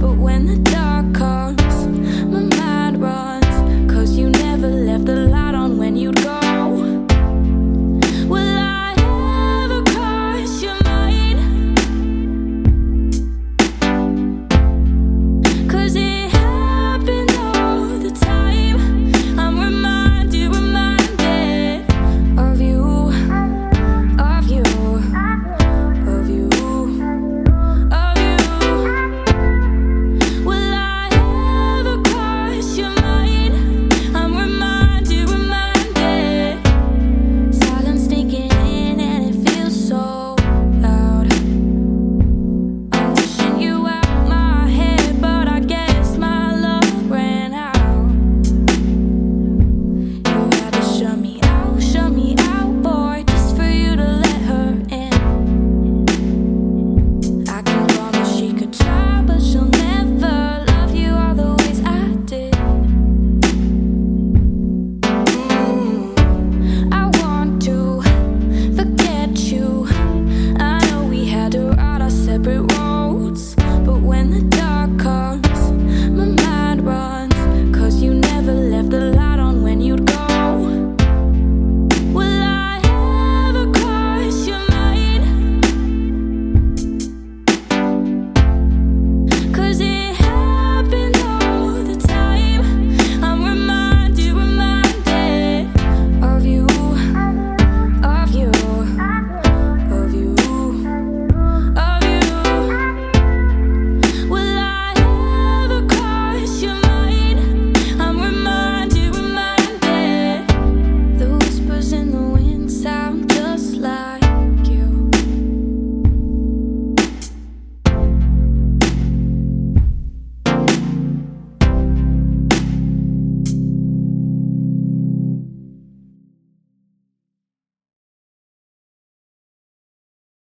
But when the dark comes